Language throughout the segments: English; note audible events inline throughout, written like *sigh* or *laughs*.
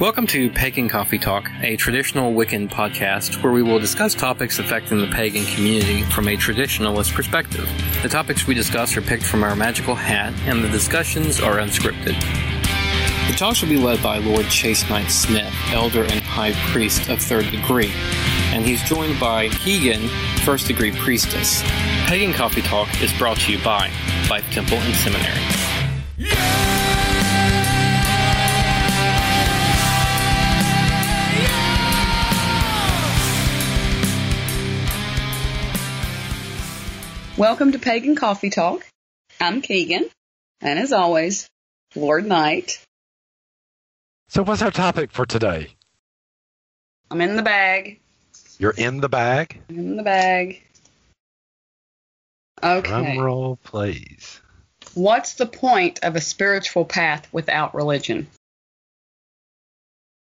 Welcome to Pagan Coffee Talk, a traditional Wiccan podcast where we will discuss topics affecting the pagan community from a traditionalist perspective. The topics we discuss are picked from our magical hat, and the discussions are unscripted. The talks will be led by Lord Chase Knight Smith, Elder and High Priest of Third Degree, and he's joined by Keegan, First Degree Priestess. Pagan Coffee Talk is brought to you by Life Temple and Seminary. Welcome to Pagan Coffee Talk. I'm Keegan, and as always, Lord Knight. So, what's our topic for today? I'm in the bag. You're in the bag. I'm in the bag. Okay. Drum roll, please. What's the point of a spiritual path without religion?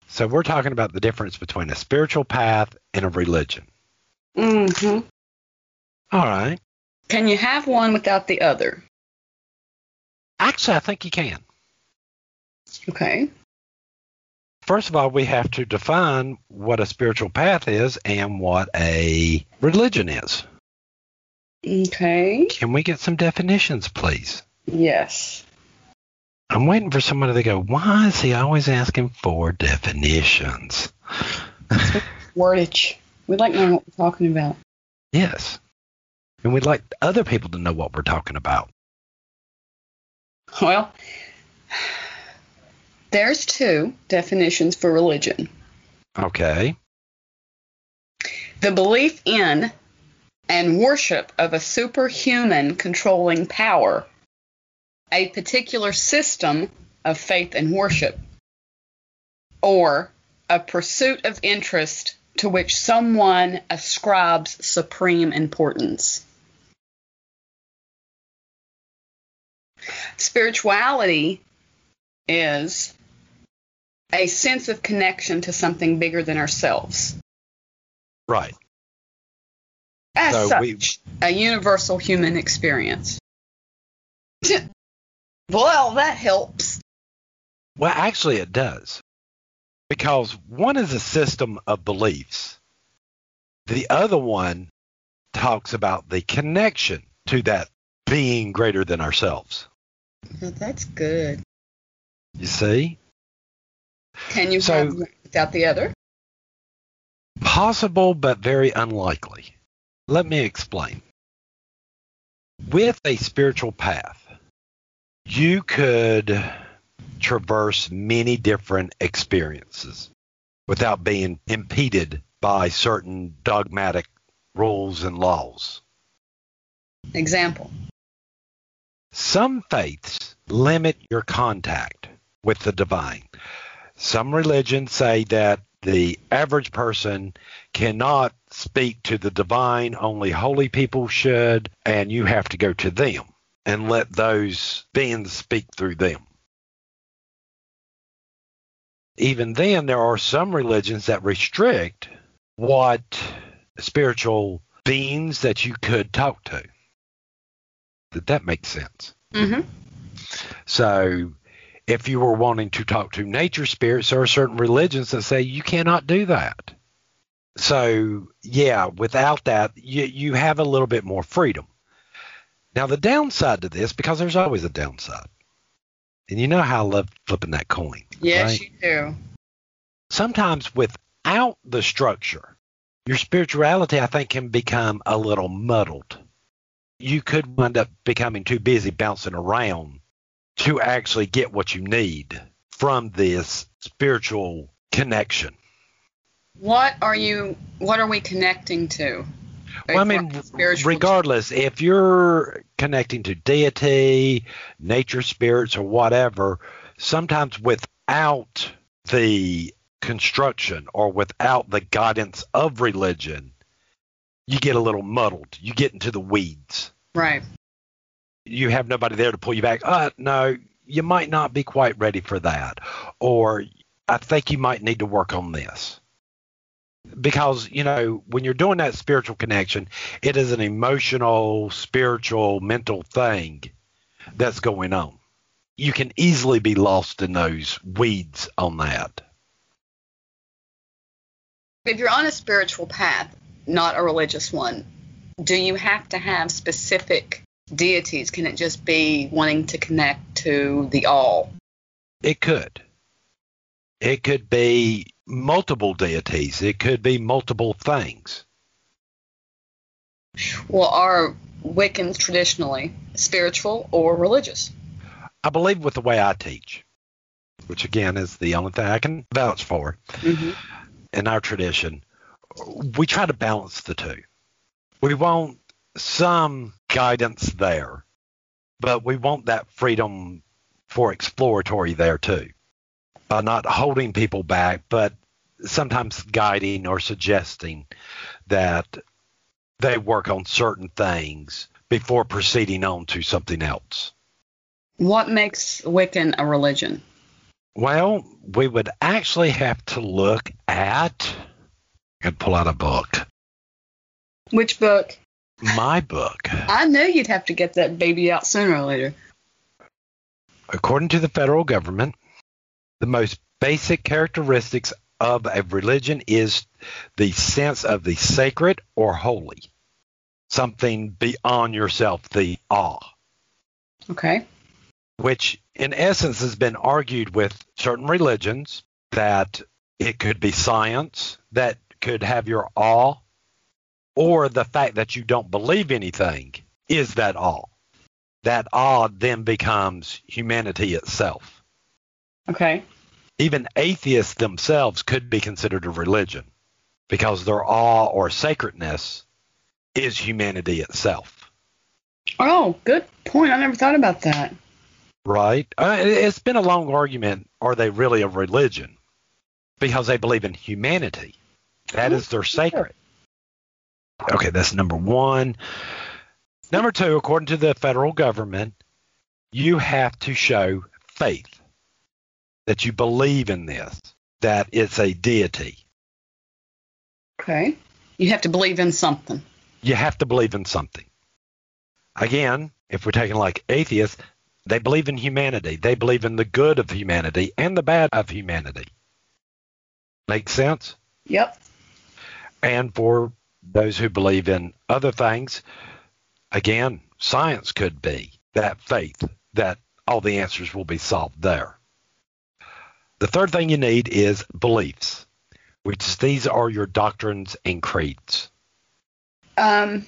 So, we're talking about the difference between a spiritual path and a religion. Mm-hmm. All right. Can you have one without the other? Actually, I think you can. Okay. First of all, we have to define what a spiritual path is and what a religion is. Okay. Can we get some definitions, please? Yes. I'm waiting for somebody to go, why is he always asking for definitions? Wordage. We'd like to know what we're talking about. *laughs* yes. And we'd like other people to know what we're talking about. Well, there's two definitions for religion. Okay. The belief in and worship of a superhuman controlling power, a particular system of faith and worship, or a pursuit of interest to which someone ascribes supreme importance. Spirituality is a sense of connection to something bigger than ourselves. Right. As So such, we- a universal human experience. *laughs* well, that helps. Well, actually, it does. Because one is a system of beliefs, the other one talks about the connection to that being greater than ourselves. Oh, that's good. You see? Can you So- have one without the other? Possible, but very unlikely. Let me explain. With a spiritual path, you could traverse many different experiences without being impeded by certain dogmatic rules and laws. Example. Some faiths limit your contact with the divine. Some religions say that the average person cannot speak to the divine, only holy people should, and you have to go to them and let those beings speak through them. Even then, there are some religions that restrict what spiritual beings that you could talk to. Did that make sense? Mm-hmm. So, if you were wanting to talk to nature spirits, there are certain religions that say you cannot do that. So, yeah, without that, you, you have a little bit more freedom. Now, the downside to this, because there's always a downside, and you know how I love flipping that coin. Yes, right? you do. Sometimes without the structure, your spirituality, I think, can become a little muddled. You could wind up becoming too busy bouncing around to actually get what you need from this spiritual connection. What are you? What are we connecting to? Well, I mean, regardless, if you're connecting to deity, nature spirits, or whatever, sometimes without the construction or without the guidance of religion, you get a little muddled. You get into the weeds. Right. You have nobody there to pull you back. Uh, no, you might not be quite ready for that. Or I think you might need to work on this. Because, you know, when you're doing that spiritual connection, it is an emotional, spiritual, mental thing that's going on. You can easily be lost in those weeds on that. If you're on a spiritual path, not a religious one, do you have to have specific deities? Can it just be wanting to connect to the all? It could. It could be multiple deities. It could be multiple things. Well, are Wiccans traditionally spiritual or religious? I believe with the way I teach, which again is the only thing I can vouch for Mm-hmm. in our tradition, we try to balance the two. We want some guidance there, but we want that freedom for exploratory there too. by not holding people back, but sometimes guiding or suggesting that they work on certain things before proceeding on to something else. What makes Wiccan a religion? Well, we would actually have to look at and pull out a book. Which book? My book. I knew you'd have to get that baby out sooner or later. According to the federal government, the most basic characteristics of a religion is the sense of the sacred or holy, something beyond yourself, the awe, Okay. which in essence has been argued with certain religions that it could be science that could have your awe, or the fact that you don't believe anything is that awe. That awe then becomes humanity itself. Okay. even atheists themselves could be considered a religion because their awe or sacredness is humanity itself, Oh, good point. I never thought about that. right? Uh, it- it's been a long argument are they really a religion? Because they believe in humanity. That is their sacred. Okay, that's number one. Number two, according to the federal government, you have to show faith that you believe in this, that it's a deity. Okay. You have to believe in something. you have to believe in something. Again, if we're taking like atheists, they believe in humanity. They believe in the good of humanity and the bad of humanity. Make sense? Yep. And for those who believe in other things, again, science could be that faith that all the answers will be solved there. The third thing you need is beliefs, which these are your doctrines and creeds. Um,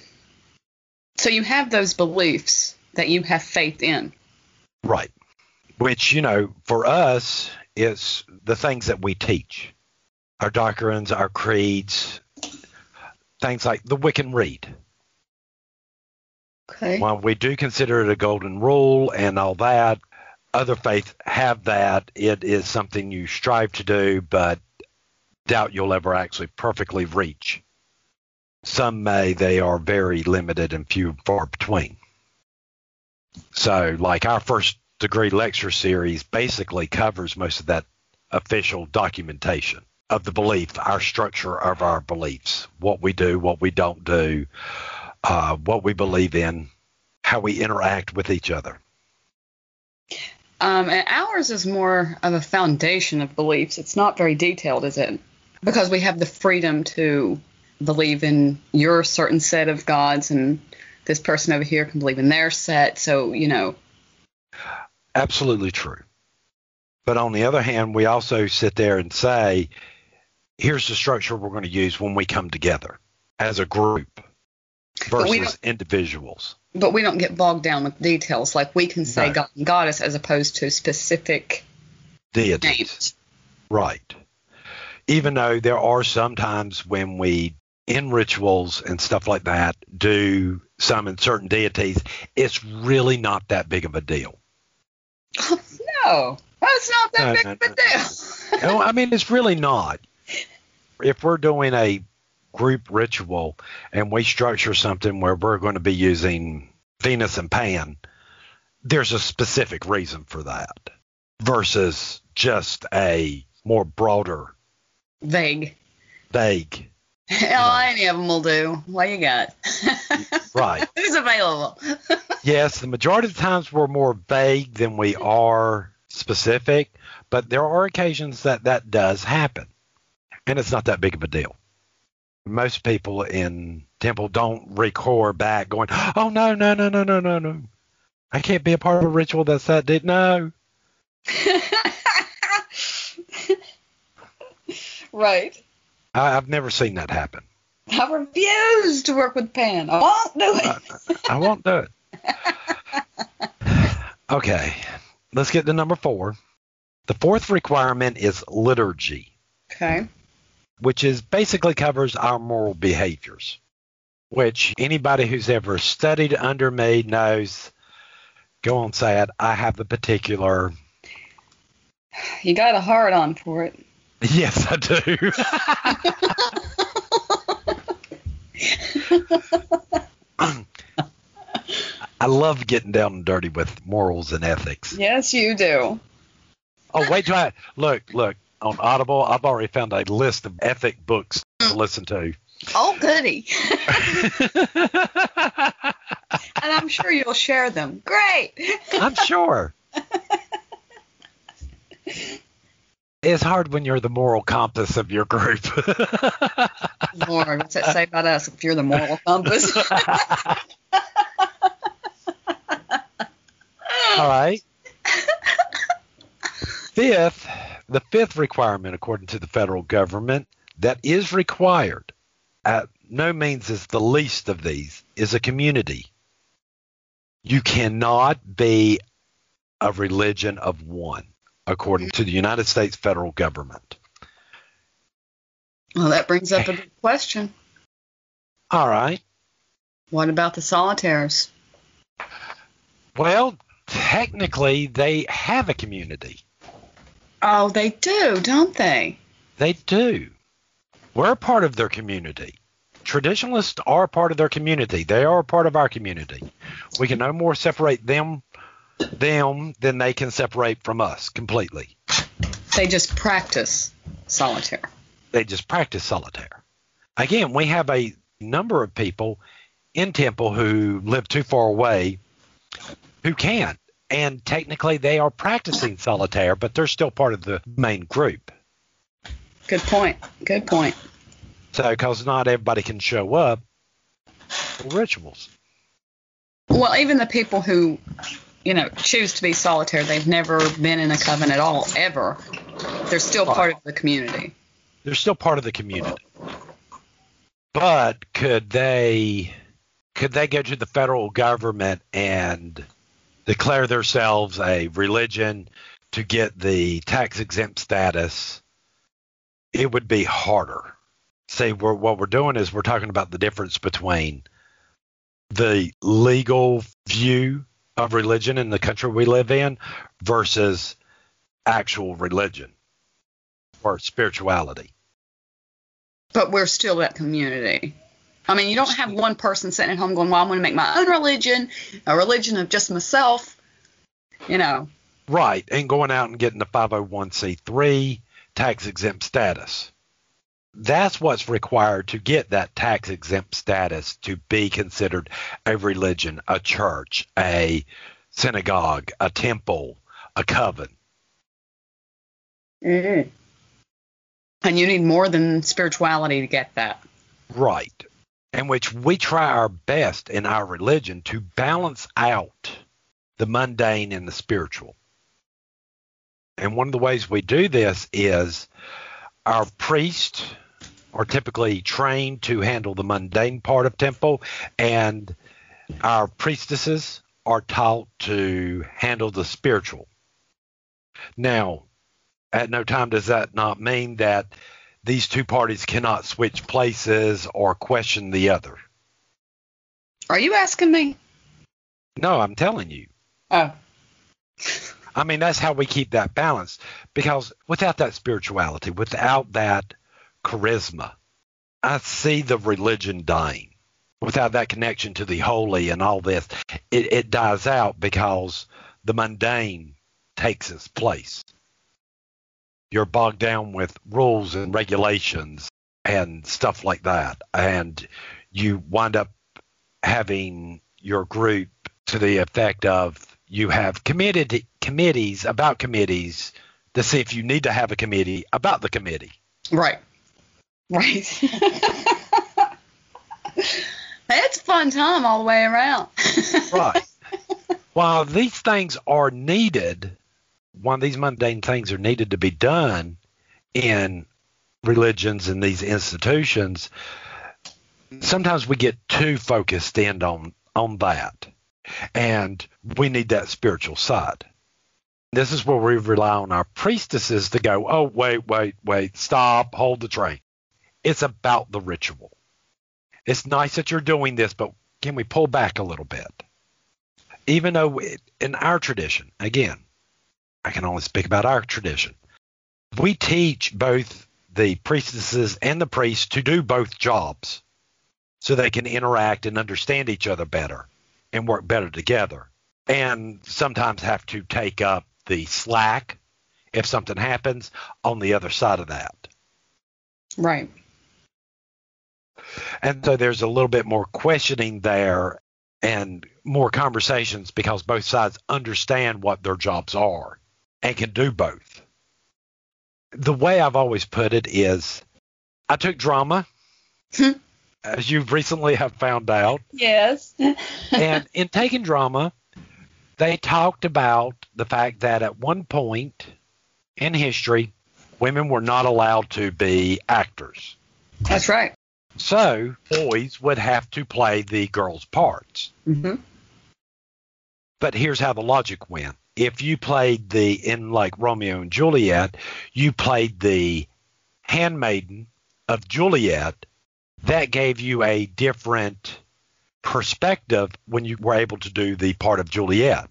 so you have those beliefs that you have faith in. Right. Which, you know, for us, is the things that we teach our doctrines, our creeds, things like the Wiccan Rede. Okay. While we do consider it a golden rule and all that, other faiths have that. It is something you strive to do, but doubt you'll ever actually perfectly reach. Some may, they are very limited and few and far between. So, like our first degree lecture series basically covers most of that official documentation of the belief, our structure of our beliefs, what we do, what we don't do, uh, what we believe in, how we interact with each other. Um, and ours is more of a foundation of beliefs. It's not very detailed, is it? Because we have the freedom to believe in your certain set of gods, and this person over here can believe in their set. So, you know, Absolutely true. But on the other hand, we also sit there and say, here's the structure we're going to use when we come together as a group But versus individuals. but we don't get bogged down with details. Like we can say No. god and goddess as opposed to specific Deities. names. Right. Even though there are some times when we, in rituals and stuff like that, do some in certain deities, it's really not that big of a deal. *laughs* no, that's not that No, big no, of a deal. no, I mean, it's really not. If we're doing a group ritual and we structure something where we're going to be using Venus and Pan, there's a specific reason for that versus just a more broader, Vague. vague. *laughs* Hell, any of them will do. What you got? *laughs* Right. Who's available? *laughs* Yes, the majority of the times we're more vague than we are specific, but there are occasions that that does happen, and it's not that big of a deal. most people in temple don't record back going, "Oh no, no, no, no, no, no, no! I can't be a part of a ritual that's that did no." *laughs* right. I, I've never seen that happen. I refuse to work with Pan. I won't do it. I, I won't do it. *laughs* Okay, let's get to number four. The fourth requirement is liturgy, Okay. Which is basically covers our moral behaviors, which anybody who's ever studied under me knows. Go on, say it. I have a particular. You got a hard on for it. *laughs* Yes, I do. *laughs* I love getting down and dirty with morals and ethics. Yes, you do. Oh, wait till I look, look on Audible. I've already found a list of ethic books to mm. listen to. Oh, goody. *laughs* *laughs* and I'm sure you'll share them. Great. I'm sure. It's hard when you're the moral compass of your group. *laughs* Lord, what's that say about us if you're the moral compass? All right. Fifth, the fifth requirement, according to the federal government, that is required, at no means is the least of these, is a community. You cannot be a religion of one, according to the United States federal government. Well, that brings up a good question. All right. What about the solitaires? Well, technically, they have a community. Oh, they do, don't they? They do. We're a part of their community. Traditionalists are a part of their community. They are a part of our community. We can no more separate them them than they can separate from us completely. They just practice solitaire. They just practice solitaire. Again, we have a number of people in Temple who live too far away who can't. And technically they are practicing solitaire, but they're still part of the main group. Good point. Good point. So, because not everybody can show up for rituals. Well, even the people who, you know, choose to be solitaire, they've never been in a coven at all, ever. They're still part of the community. They're still part of the community. But could they could they go to the federal government and declare themselves a religion to get the tax exempt status? It would be harder. See, we're, what we're doing is we're talking about the difference between the legal view of religion in the country we live in versus actual religion or spirituality. But we're still that community. I mean, you don't have one person sitting at home going, well, I'm going to make my own religion, a religion of just myself. You know, Right, and going out and getting the 501c3 tax exempt status. That's what's required to get that tax exempt status to be considered a religion, a church, a synagogue, a temple, a coven. Mm-hmm. and you need more than spirituality to get that. Right. In which we try our best in our religion to balance out the mundane and the spiritual. And one of the ways we do this is our priests are typically trained to handle the mundane part of temple, and our priestesses are taught to handle the spiritual. Now, at no time does that not mean that these two parties cannot switch places or question the other. Are you asking me? No, I'm telling you. Oh, I mean, that's how we keep that balance because without that spirituality, without that charisma, I see the religion dying. Without that connection to the holy and all this, it, it dies out because the mundane takes its place. You're bogged down with rules and regulations and stuff like that. And you wind up having your group to the effect of you have committed committees about committees to see if you need to have a committee about the committee. right. Right. *laughs* It's a fun time all the way around. *laughs* right. While these things are needed, while these mundane things are needed to be done in religions and these institutions, sometimes we get too focused in on on that, and we need that spiritual side. This is where we rely on our priestesses to go, oh, wait, wait, wait, stop, hold the train. It's about the ritual. It's nice that you're doing this, but can we pull back a little bit? Even though in our tradition, again, I can only speak about our tradition, we teach both the priestesses and the priests to do both jobs so they can interact and understand each other better and work better together. And sometimes have to take up the slack if something happens on the other side of that. Right. And so there's a little bit more questioning there and more conversations because both sides understand what their jobs are and can do both. The way I've always put it is I took drama, as you recently have found out. Yes. *laughs* and in taking drama, they talked about the fact that at one point in history, women were not allowed to be actors. That's right. So boys would have to play the girls' parts. Mm-hmm. But here's how the logic went. If you played the, in like Romeo and Juliet, you played the handmaiden of Juliet, that gave you a different perspective when you were able to do the part of Juliet.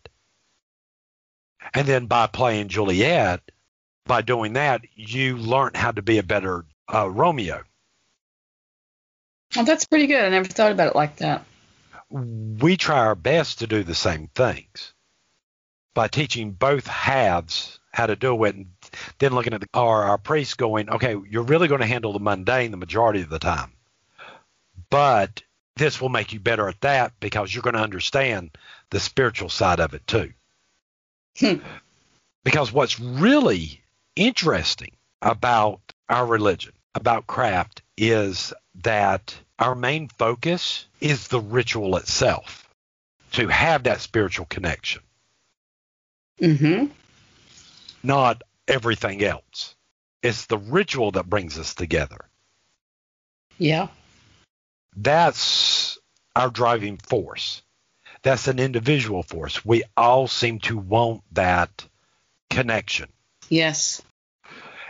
And then by playing Juliet, by doing that, you learned how to be a better uh, Romeo. Well, that's pretty good. I never thought about it like that. We try our best to do the same things by teaching both halves how to do it, and then looking at the, our, our priests going, okay, you're really going to handle the mundane the majority of the time, but this will make you better at that because you're going to understand the spiritual side of it too. Hmm. Because what's really interesting about our religion, about craft, is that our main focus is the ritual itself to have that spiritual connection. Mm-hmm. Not everything else. It's the ritual that brings us together. Yeah. That's our driving force. That's an individual force. We all seem to want that connection. Yes.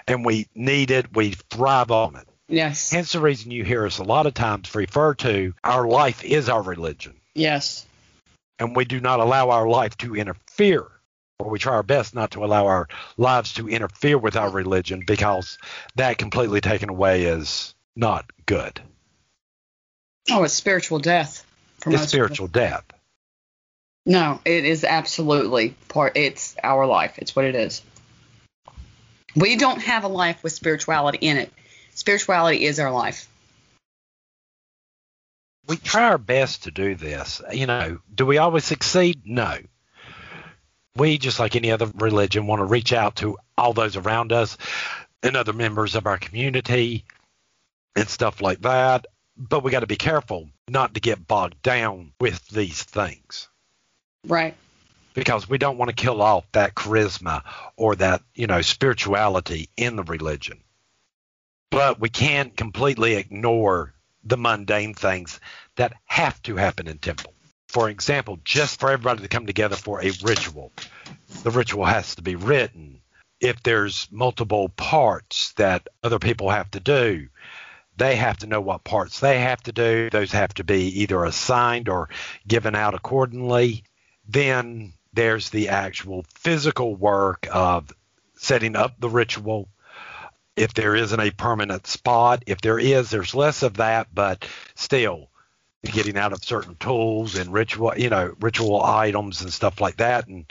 And we need it. We thrive on it. Yes. Hence the reason you hear us a lot of times refer to our life is our religion. Yes. And we do not allow our life to interfere, or we try our best not to allow our lives to interfere with our religion because that completely taken away is not good. Oh, it's spiritual death. It's spiritual people. death. No, it is absolutely part. It's our life. It's what it is. We don't have a life with spirituality in it. Spirituality is our life. We try our best to do this. You know, do we always succeed? No. We, just like any other religion, want to reach out to all those around us and other members of our community and stuff like that. But we got to be careful not to get bogged down with these things. Right. Because we don't want to kill off that charisma or that, you know, spirituality in the religion. But we can't completely ignore the mundane things that have to happen in temple. For example, just for everybody to come together for a ritual, the ritual has to be written. If there's multiple parts that other people have to do, they have to know what parts they have to do. Those have to be either assigned or given out accordingly. Then there's the actual physical work of setting up the ritual. If there isn't a permanent spot, if there is, there's less of that, but still getting out of certain tools and ritual, you know, ritual items and stuff like that, and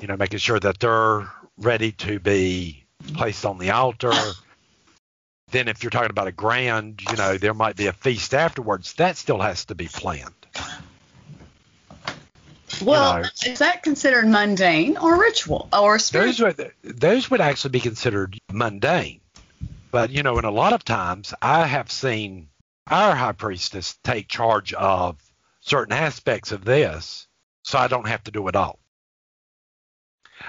you know, making sure that they're ready to be placed on the altar. Then, if you're talking about a grand, you know, there might be a feast afterwards. That still has to be planned. Well, you know, is that considered mundane or ritual or spiritual? Those would, those would actually be considered mundane. But, you know, in a lot of times, I have seen our high priestess take charge of certain aspects of this so I don't have to do it all.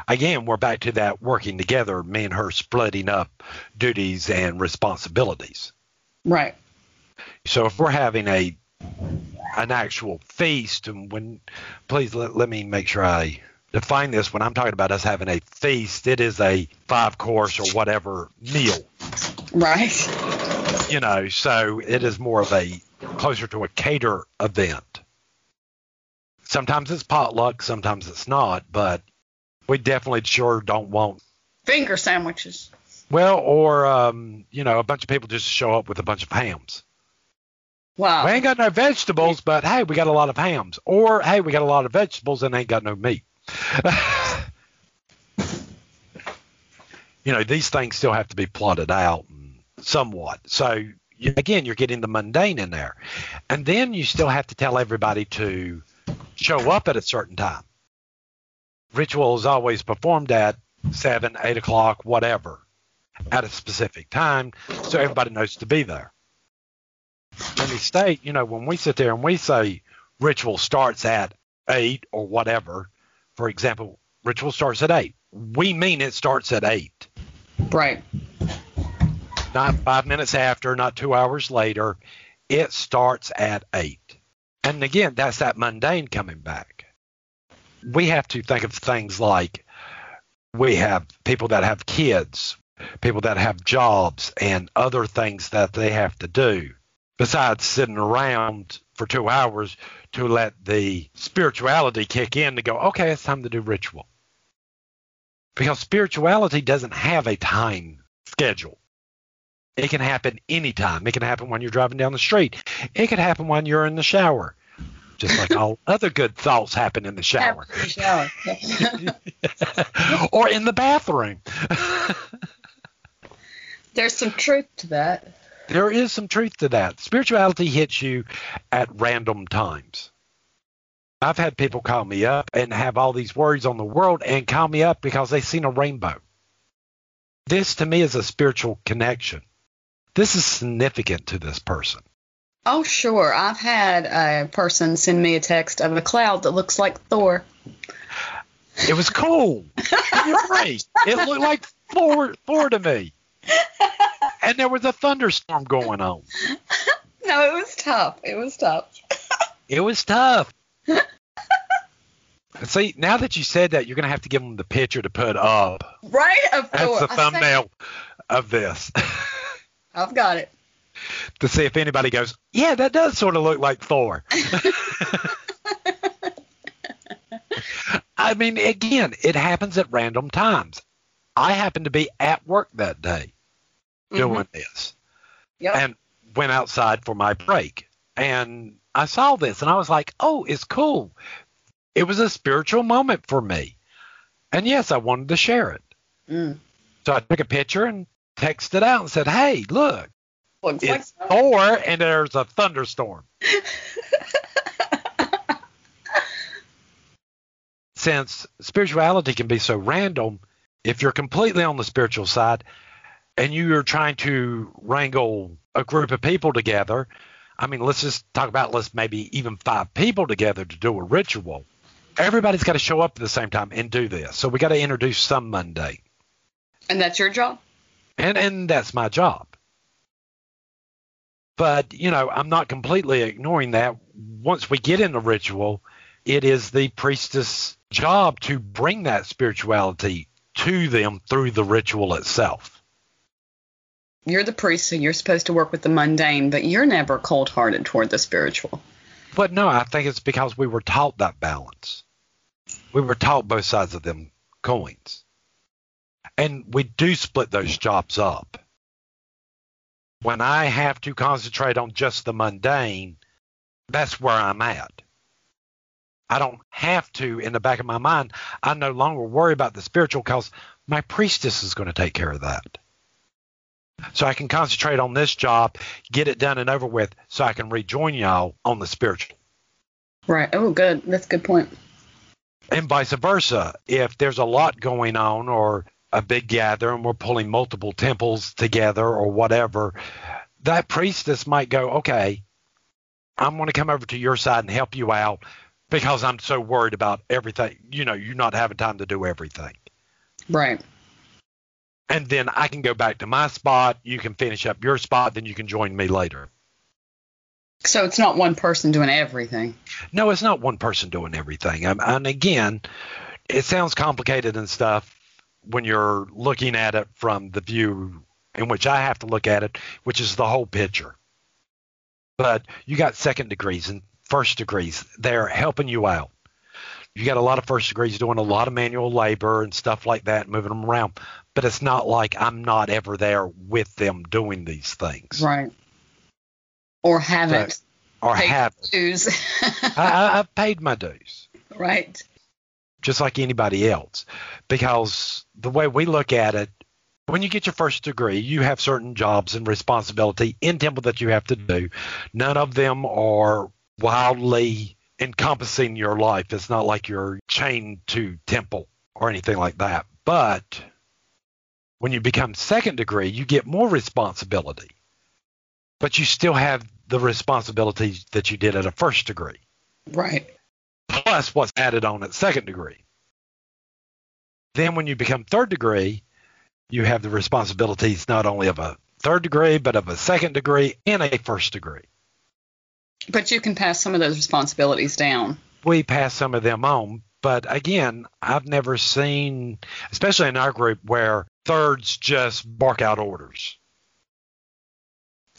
Again, we're back to that working together, me and her splitting up duties and responsibilities. Right. So if we're having a an actual feast, and when please let, let me make sure I define this. When I'm talking about us having a feast, it is a five course or whatever meal. Right. You know, so it is more of a closer to a cater event. Sometimes it's potluck, sometimes it's not, but we definitely sure don't want Finger sandwiches. well, or um, you know, a bunch of people just show up with a bunch of hams. Wow. We ain't got no vegetables, but hey, we got a lot of hams. Or hey, we got a lot of vegetables and ain't got no meat. *laughs* you know, these things still have to be plotted out somewhat. So you, again, you're getting the mundane in there, and then you still have to tell everybody to show up at a certain time. Ritual is always performed at seven, eight o'clock, whatever, at a specific time, so everybody knows to be there. Let me state, you know, when we sit there and we say ritual starts at eight or whatever, for example, ritual starts at eight. We mean it starts at eight, Right. Not five minutes after, not two hours later. It starts at eight. And again, that's that mundane coming back. We have to think of things like we have people that have kids, people that have jobs, and other things that they have to do besides sitting around for two hours to let the spirituality kick in to go, okay, it's time to do ritual. Because spirituality doesn't have a time schedule. It can happen anytime. It can happen when you're driving down the street. It could happen when you're in the shower. Just like all *laughs* other good thoughts happen in the shower Shower. *laughs* or in the bathroom. *laughs* There's some truth to that. there is some truth to that. Spirituality hits you at random times. I've had people call me up and have all these worries on the world and call me up because they've seen a rainbow. This to me is a spiritual connection. This is significant to this person. Oh, sure. I've had a person send me a text of a cloud that looks like Thor. It was cool. You're *laughs* right. It looked like Thor, Thor to me. And there was a thunderstorm going on. No, it was tough. It was tough. It was tough. See, now that you said that, you're going to have to give them the picture to put up. Right? Of That's Thor. the I say- thumbnail of this *laughs* I've got it. to see if anybody goes, yeah, that does sort of look like Thor. *laughs* I mean, again, it happens at random times. I happened to be at work that day doing Mhm. this Yep. and went outside for my break. And I saw this and I was like, oh, it's cool. It was a spiritual moment for me. And yes, I wanted to share it. Mm. So I took a picture and texted out and said, hey, look, Looks like it's Thor and there's a thunderstorm. *laughs* Since spirituality can be so random, if you're completely on the spiritual side and you are trying to wrangle a group of people together, I mean, let's just talk about let's maybe even five people together to do a ritual. Everybody's got to show up at the same time and do this. So we got to introduce some mundane. And that's your job? And and that's my job. But you know, I'm not completely ignoring that. Once we get in the ritual, it is the priestess' job to bring that spirituality to them through the ritual itself. You're the priest, so you're supposed to work with the mundane, but you're never cold hearted toward the spiritual. But no, I think it's because we were taught that balance. We were taught both sides of them coins. And we do split those jobs up. When I have to concentrate on just the mundane, that's where I'm at. I don't have to, in the back of my mind, I no longer worry about the spiritual because my priestess is going to take care of that. So I can concentrate on this job, get it done and over with, so I can rejoin y'all on the spiritual. Right. Oh, good. That's a good point. and vice versa. If there's a lot going on or a big gathering, we're pulling multiple temples together or whatever, that priestess might go, okay, I'm going to come over to your side and help you out because I'm so worried about everything. You know, you're not having time to do everything. Right. And then I can go back to my spot. You can finish up your spot. Then you can join me later. So it's not one person doing everything. No, it's not one person doing everything. Um, and again, it sounds complicated and stuff when you're looking at it from the view in which I have to look at it, which is the whole picture. But you got second degrees and first degrees. They're helping you out. You got a lot of first degrees doing a lot of manual labor and stuff like that, moving them around. But it's not like I'm not ever there with them doing these things. Right. Or haven't. So, or haven't. Dues. *laughs* I, I've paid my dues. Right. Just like anybody else. Because the way we look at it, when you get your first degree, you have certain jobs and responsibility in Temple that you have to do. None of them are wildly encompassing your life. It's not like you're chained to Temple or anything like that. But when you become second degree, you get more responsibility. But you still have the responsibilities that you did at a first degree. Right. Plus what's added on at second degree. Then when you become third degree, you have the responsibilities not only of a third degree, but of a second degree and a first degree. But you can pass some of those responsibilities down. We pass some of them on. But again, I've never seen, especially in our group, where thirds just bark out orders.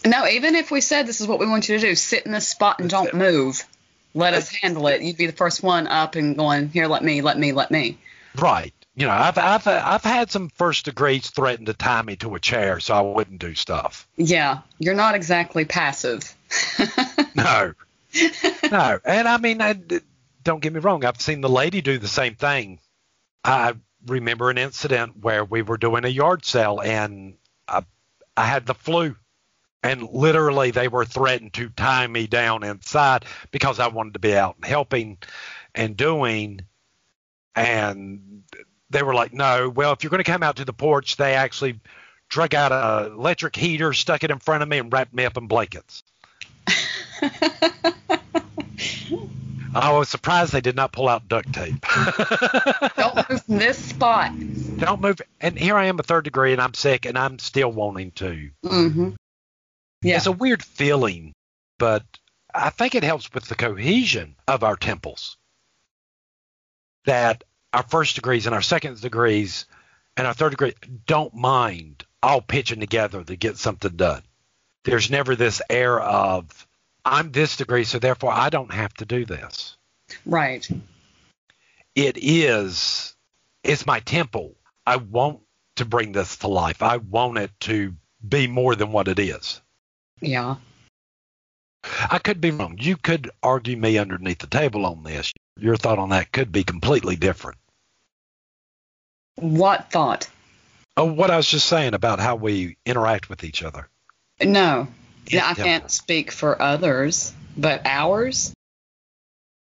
No, even if we said this is what we want you to do, sit in this spot and don't move. Let us handle it. You'd be the first one up and going, here, let me, let me, let me. Right you know, I've I've I've had some first degrees threaten to tie me to a chair so I wouldn't do stuff. Yeah, you're not exactly passive. *laughs* no, no, and I mean, I, don't get me wrong. I've seen the lady do the same thing. I remember an incident where we were doing a yard sale and I, I had the flu, and literally they were threatening to tie me down inside because I wanted to be out and helping and doing and they were like, no, well, if you're going to come out to the porch, they actually drug out an electric heater, stuck it in front of me, and wrapped me up in blankets. *laughs* I was surprised they did not pull out duct tape. *laughs* Don't move from this spot. Don't move. And here I am, a third degree, and I'm sick, and I'm still wanting to. Mm-hmm. Yeah. It's a weird feeling, but I think it helps with the cohesion of our temples. That our first degrees and our second degrees and our third degree don't mind all pitching together to get something done. There's never this air of I'm this degree, so therefore I don't have to do this. Right. It is it's my temple. I want to bring this to life. I want it to be more than what it is. Yeah. I could be wrong. You could argue me underneath the table on this. Your thought on that could be completely different. What thought? Oh, what I was just saying about how we interact with each other. No, yeah, I can't speak for others, but ours.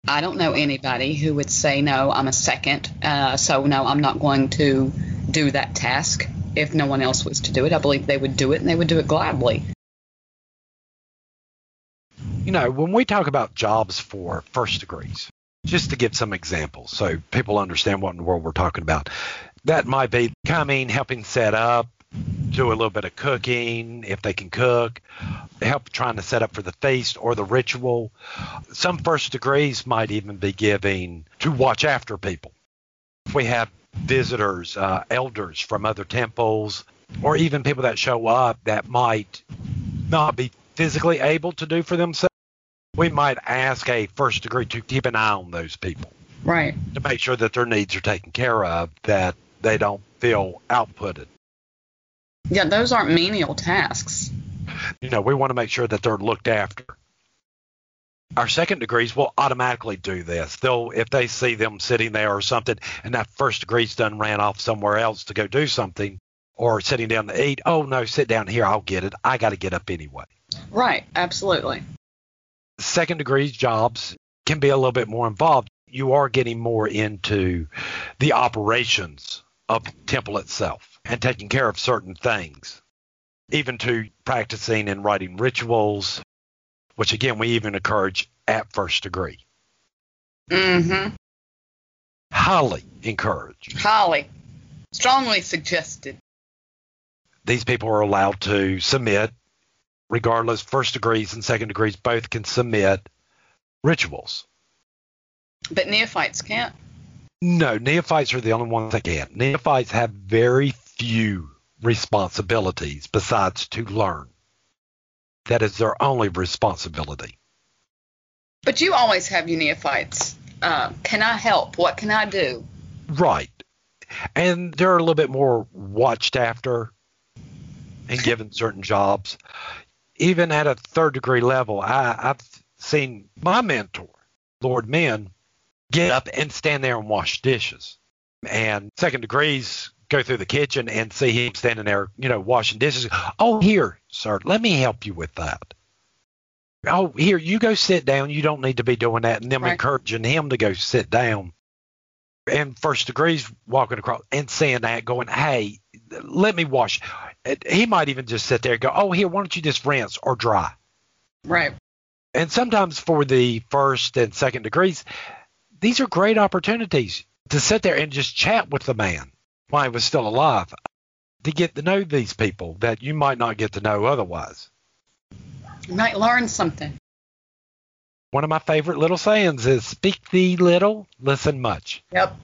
I don't know anybody who would say no. I'm a second, uh, so no, I'm not going to do that task. If no one else was to do it, I believe they would do it, and they would do it gladly. You know, when we talk about jobs for first degrees, just to give some examples so people understand what in the world we're talking about that might be coming, helping set up, do a little bit of cooking if they can cook, help trying to set up for the feast or the ritual. Some first degrees might even be giving to watch after people. If we have visitors, uh, elders from other temples, or even people that show up that might not be physically able to do for themselves, we might ask a first degree to keep an eye on those people. Right. To make sure that their needs are taken care of, that they don't feel outputted. Yeah, those aren't menial tasks. You know, we want to make sure that they're looked after. Our second degrees will automatically do this. They'll, if they see them sitting there or something, and that first degree's done ran off somewhere else to go do something, or sitting down to eat. Oh no, sit down here. I'll get it. I got to get up anyway. Right. Absolutely. Second degrees jobs can be a little bit more involved. You are getting more into the operations of temple itself and taking care of certain things. even to practicing and writing rituals, which again, we even encourage at first degree. Mm-hmm. Highly encouraged. Highly. Strongly suggested. These people are allowed to submit, regardless, first degrees and second degrees both can submit rituals. But neophytes can't. No, neophytes are the only ones that can. Neophytes have very few responsibilities besides to learn. That is their only responsibility. But you always have your neophytes. Uh, can I help? What can I do? Right. And they're a little bit more watched after and given certain jobs. Even at a third degree level, I, I've seen my mentor, Lord Men, get up and stand there and wash dishes. And second degrees go through the kitchen and see him standing there, you know, washing dishes. Oh, here, sir, let me help you with that. Oh, here, you go sit down. You don't need to be doing that. And them Right. encouraging him to go sit down. And first degrees walking across and saying that, going, hey, let me wash. He might even just sit there and go, oh, here, why don't you just rinse or dry? Right. And sometimes for the first and second degrees, these are great opportunities to sit there and just chat with the man while he was still alive, to get to know these people that you might not get to know otherwise. You might learn something. One of my favorite little sayings is speak thee little, listen much. Yep.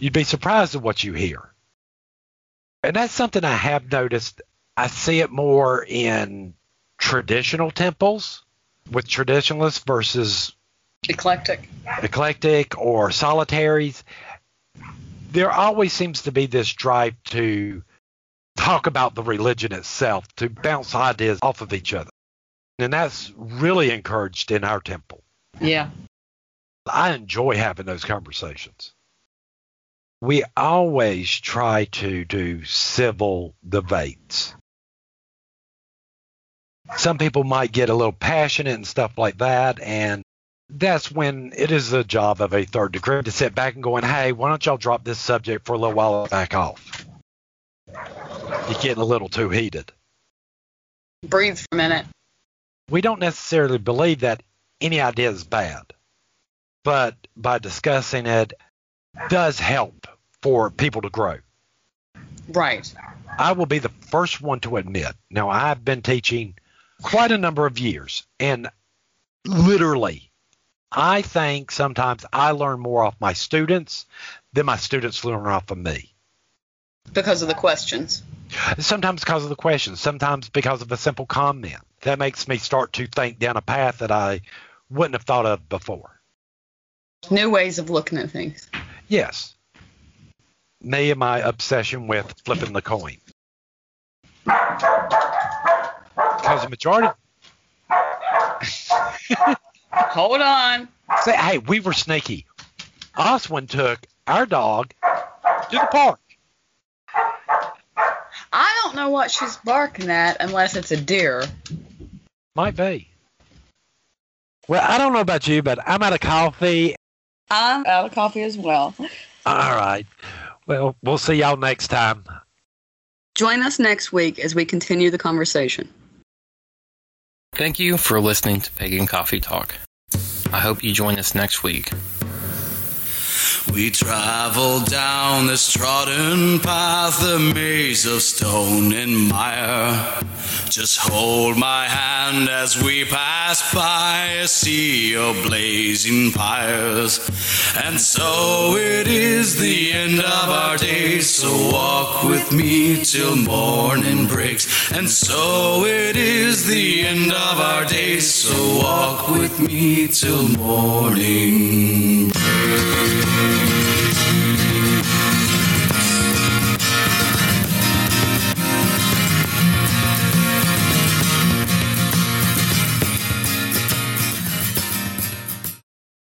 You'd be surprised at what you hear. And that's something I have noticed. I see it more in traditional temples with traditionalists versus Eclectic. eclectic or solitaries, there always seems to be this drive to talk about the religion itself, to bounce ideas off of each other. And that's really encouraged in our temple. Yeah. I enjoy having those conversations. We always try to do civil debates. Some people might get a little passionate and stuff like that, and that's when it is the job of a third degree to sit back and going, hey, why don't y'all drop this subject for a little while and back off? You're getting a little too heated. Breathe for a minute. We don't necessarily believe that any idea is bad, but by discussing it does help for people to grow. Right. I will be the first one to admit. Now, I've been teaching quite a number of years, and literally, I think sometimes I learn more off my students than my students learn off of me. Because of the questions. Sometimes because of the questions, sometimes because of a simple comment. That makes me start to think down a path that I wouldn't have thought of before. New ways of looking at things. Yes. Me and my obsession with flipping the coin. Because the majority *laughs* Hold on. say, hey, we were sneaky. Oswin took our dog to the park. I don't know what she's barking at unless it's a deer. Might be. Well, I don't know about you, but I'm out of coffee. I'm out of coffee as well. All right. Well, we'll see y'all next time. Join us next week as we continue the conversation. Thank you for listening to Pagan Coffee Talk. I hope you join us next week. We travel down this trodden path, a maze of stone and mire. Just hold my hand as we pass by a sea of blazing fires. And so it is the end of our days, so walk with me till morning breaks. And so it is the end of our days, so walk with me till morning breaks.